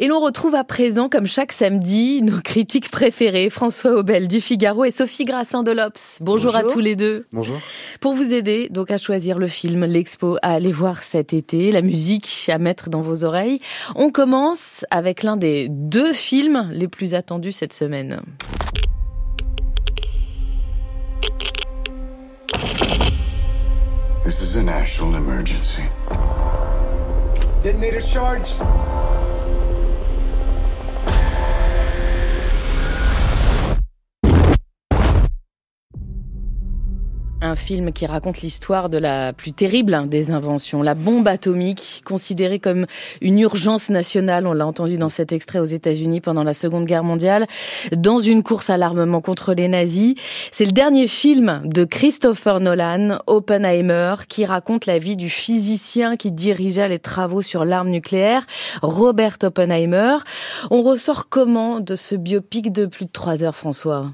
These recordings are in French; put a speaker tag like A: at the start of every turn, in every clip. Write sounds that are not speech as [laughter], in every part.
A: Et l'on retrouve à présent, comme chaque samedi, nos critiques préférés, François Aubel du Figaro et Sophie Grassin de l'Obs. Bonjour, à tous les deux.
B: Bonjour.
A: Pour vous aider donc à choisir le film, l'expo à aller voir cet été, la musique à mettre dans vos oreilles, on commence avec l'un des deux films les plus attendus cette semaine.
C: This is a national emergency.
D: Detonator charged.
A: Un film qui raconte l'histoire de la plus terrible des inventions, la bombe atomique, considérée comme une urgence nationale, on l'a entendu dans cet extrait aux États-Unis pendant la Seconde Guerre mondiale, dans une course à l'armement contre les nazis. C'est le dernier film de Christopher Nolan, Oppenheimer, qui raconte la vie du physicien qui dirigea les travaux sur l'arme nucléaire, Robert Oppenheimer. On ressort comment de ce biopic de plus de trois heures, François?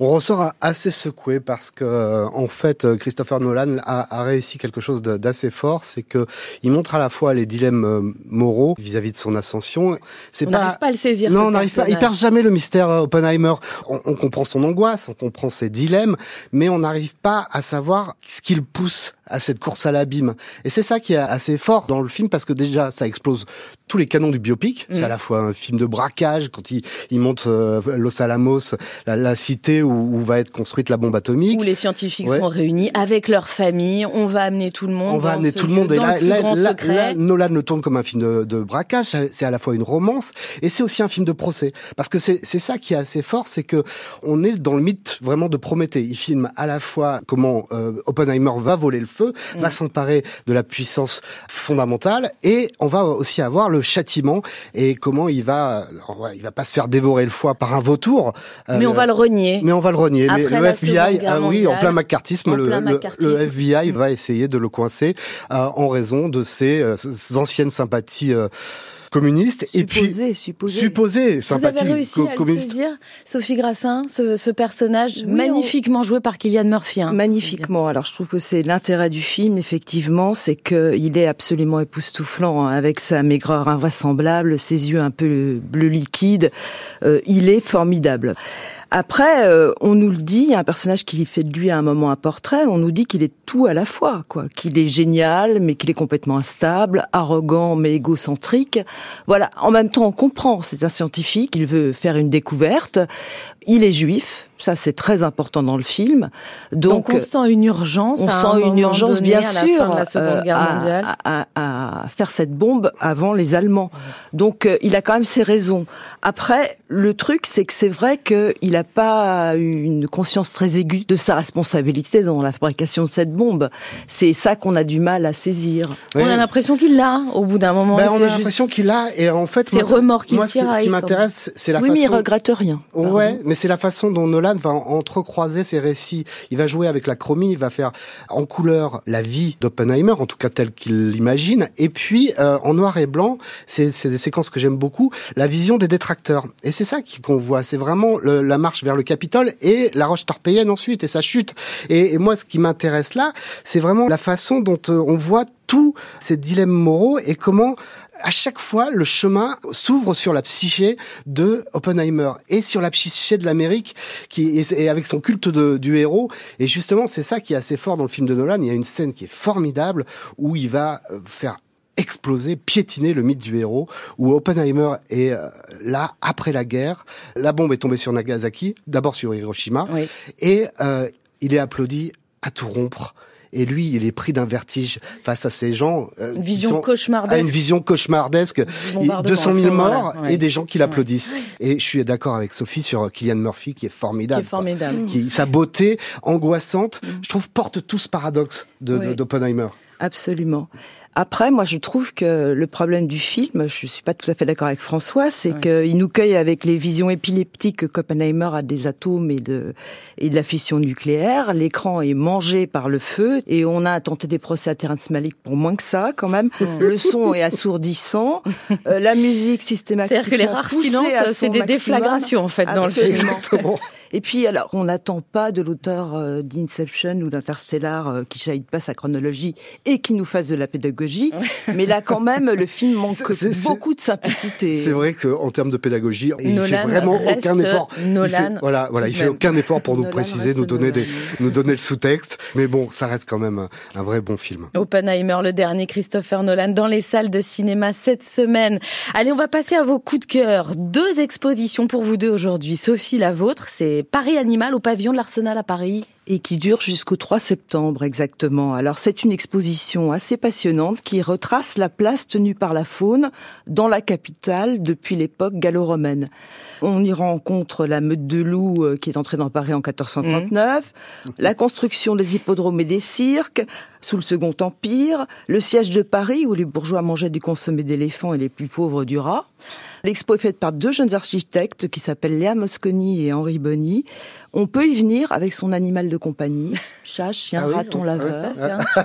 B: On ressort assez secoué parce que euh, en fait euh, Christopher Nolan a, a réussi quelque chose d'assez fort, c'est que il montre à la fois les dilemmes euh, moraux vis-à-vis de son ascension.
A: C'est on n'arrive pas à le saisir.
B: Non,
A: on
B: n'arrive pas. Il perd jamais le mystère Oppenheimer. On, on, comprend son angoisse, on comprend ses dilemmes, mais on n'arrive pas à savoir ce qu'il pousse à cette course à l'abîme. Et c'est ça qui est assez fort dans le film parce que déjà ça explose tous les canons du biopic. C'est à mm. la fois un film de braquage quand il, il monte Los Alamos, la, la cité où, va être construite la bombe atomique.
A: Où les scientifiques seront réunis avec leur famille. On va amener tout le monde.
B: On va amener tout le monde. et là, là, Nolan le tourne comme un film de, de braquage. C'est à la fois une romance et c'est aussi un film de procès. Parce que c'est ça qui est assez fort, c'est que on est dans le mythe vraiment de Prométhée. Il filme à la fois comment euh, Oppenheimer va voler le feu, mm. va s'emparer de la puissance fondamentale et on va aussi avoir le châtiment et comment il va, il va pas se faire dévorer le foie par un vautour.
A: Mais on va le renier.
B: Mais on va le renier. Mais le FBI, ah oui, en plein macartisme, le, le, FBI va essayer de le coincer euh, en raison de ses, euh, anciennes sympathies. Communiste
A: et puis supposé,
B: supposé
A: Vous avez réussi à le saisir, Sophie Grassin, ce, ce personnage magnifiquement joué par Kylian Murphy. Hein,
E: magnifiquement. Alors je trouve que c'est l'intérêt du film, effectivement, c'est qu'il est absolument époustouflant hein, avec sa maigreur invraisemblable, ses yeux un peu bleu liquide. Euh, il est formidable. Après, euh, on nous le dit, il y a un personnage qui fait de lui à un moment un portrait, on nous dit qu'il est tout à la fois, quoi, qu'il est génial, mais qu'il est complètement instable, arrogant, mais égocentrique. Voilà. En même temps, on comprend, c'est un scientifique, il veut faire une découverte. Il est juif, ça c'est très important dans le film.
A: Donc, on sent une urgence.
E: On sent une urgence, bien sûr, euh, à, à, faire cette bombe avant les Allemands. Donc euh, il a quand même ses raisons. Après, le truc c'est que c'est vrai qu'il n'a pas une conscience très aiguë de sa responsabilité dans la fabrication de cette bombe. C'est ça qu'on a du mal à saisir.
A: On a l'impression qu'il l'a au bout d'un moment.
B: Ben, on a l'impression qu'il l'a et en fait,
A: c'est remords qu'il
B: tire. ce qui m'intéresse, c'est la
E: oui,
B: façon.
E: mais il regrette rien.
B: Ouais, mais c'est la façon dont Nolan va entrecroiser ses récits. Il va jouer avec la chromie, il va faire en couleur la vie d'Oppenheimer, en tout cas telle qu'il l'imagine, et puis euh, en noir et blanc, c'est des séquences que j'aime beaucoup, la vision des détracteurs. Et c'est ça qu'on voit, c'est vraiment la marche vers le Capitole et la roche torpéienne ensuite et sa chute. Et, et moi, ce qui m'intéresse là, c'est vraiment la façon dont euh, on voit tous ces dilemmes moraux et comment à chaque fois, le chemin s'ouvre sur la psyché de Oppenheimer et sur la psyché de l'Amérique, qui est, avec son culte du héros. Et justement, c'est ça qui est assez fort dans le film de Nolan. Il y a une scène qui est formidable où il va euh, faire exploser, piétiner le mythe du héros, où Oppenheimer est euh, là après la guerre. La bombe est tombée sur Nagasaki, d'abord sur Hiroshima, et euh, il est applaudi à tout rompre. Et lui, il est pris d'un vertige face à ces gens.
A: Euh, une vision cauchemardesque.
B: une vision cauchemardesque. 200 000 morts et des gens qui l'applaudissent. Et je suis d'accord avec Sophie sur Kylian Murphy, qui est formidable.
A: Qui est formidable.
B: Qui, sa beauté angoissante, mm. je trouve, porte tout ce paradoxe d'Oppenheimer.
E: Absolument. Après, moi, je trouve que le problème du film, je suis pas tout à fait d'accord avec François, c'est qu'il nous cueille avec les visions épileptiques que Oppenheimer a des atomes et de, et de la fission nucléaire. L'écran est mangé par le feu et on a tenté des procès à Terrence Malick pour moins que ça, quand même. [laughs] Le son est assourdissant. Euh, la musique systématiquement
A: C'est-à-dire que les rares silences, c'est des déflagrations, en fait, dans le film.
E: Et puis, alors, on n'attend pas de l'auteur euh, d'Inception ou d'Interstellar euh, qui shahide pas sa chronologie et qui nous fasse de la pédagogie. [laughs] mais là, quand même, le film manque beaucoup de simplicité. [laughs]
B: C'est vrai qu'en termes de pédagogie, il fait vraiment aucun effort.
A: Nolan.
B: Il fait, voilà, voilà, il fait aucun effort pour nous préciser, nous donner des, nous donner le sous-texte. Mais bon, ça reste quand même un, un vrai bon film.
A: Oppenheimer, le dernier Christopher Nolan dans les salles de cinéma cette semaine. Allez, on va passer à vos coups de cœur. Deux expositions pour vous deux aujourd'hui. Sophie, la vôtre, c'est Paris Animal au pavillon de l'Arsenal à Paris
E: et qui dure jusqu'au 3 septembre exactement. Alors c'est une exposition assez passionnante qui retrace la place tenue par la faune dans la capitale depuis l'époque gallo-romaine. On y rencontre la meute de loups euh, qui est entrée dans Paris en 1439, mmh. la construction des hippodromes et des cirques sous le Second Empire, le siège de Paris où les bourgeois mangeaient du consommé d'éléphant et les plus pauvres du rat. L'expo est faite par deux jeunes architectes qui s'appellent Léa Mosconi et Henri Bonny. On peut y venir avec son animal de compagnie, [laughs] chat, chien, ah raton, laveur.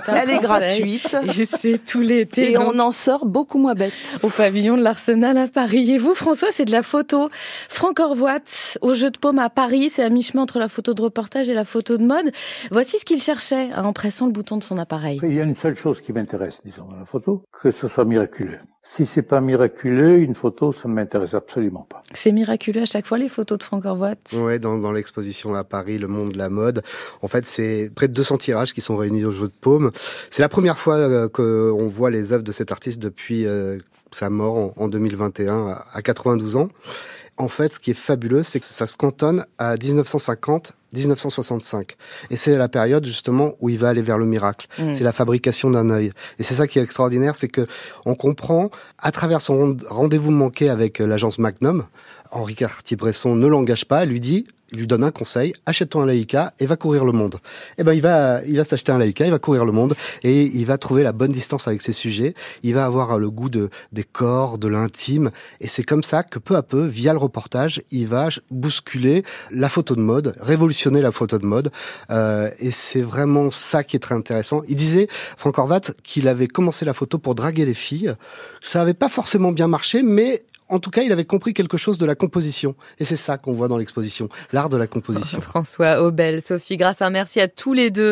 E: Elle est gratuite. [laughs]
A: Et c'est tout l'été.
E: Et on en sort beaucoup moins bête.
A: Au pavillon de l'Arsenal à Paris. Et vous, François, c'est de la photo. Franck Orvoit, au jeu de paume à Paris, c'est à mi-chemin entre la photo de reportage et la photo de mode. Voici ce qu'il cherchait en pressant le bouton de son appareil.
D: Il y a une seule chose qui m'intéresse, disons, dans la photo, que ce soit miraculeux. Si c'est pas miraculeux, une photo, ça ne m'intéresse absolument pas.
A: C'est miraculeux à chaque fois les photos de Franck Orvoit.
B: Ouais, dans, dans l'exposition à Paris, le monde de la mode. En fait, c'est près de 200 tirages qui sont réunis au jeu de paume. C'est la première fois euh, qu'on voit les œuvres de cet artiste depuis euh, sa mort en, 2021 à 92 ans. En fait, ce qui est fabuleux, c'est que ça se cantonne à 1950 1965. Et c'est la période justement où il va aller vers le miracle. Mm. C'est la fabrication d'un œil. Et c'est ça qui est extraordinaire, c'est que on comprend à travers son rendez-vous manqué avec l'agence Magnum, Henri Cartier-Bresson ne l'engage pas, lui dit lui donne un conseil, achète-toi un Leica et va courir le monde. Eh ben, il va, il va s'acheter un Leica, il va courir le monde et il va trouver la bonne distance avec ses sujets. Il va avoir le goût de, des corps, de l'intime. Et c'est comme ça que peu à peu, via le reportage, il va bousculer la photo de mode, révolutionner la photo de mode. Euh, et c'est vraiment ça qui est très intéressant. Il disait, Franck Horvat, qu'il avait commencé la photo pour draguer les filles. Ça n'avait pas forcément bien marché, mais en tout cas, il avait compris quelque chose de la composition. Et c'est ça qu'on voit dans l'exposition, l'art de la composition.
A: François Aubel, Sophie Grâce, un merci à tous les deux.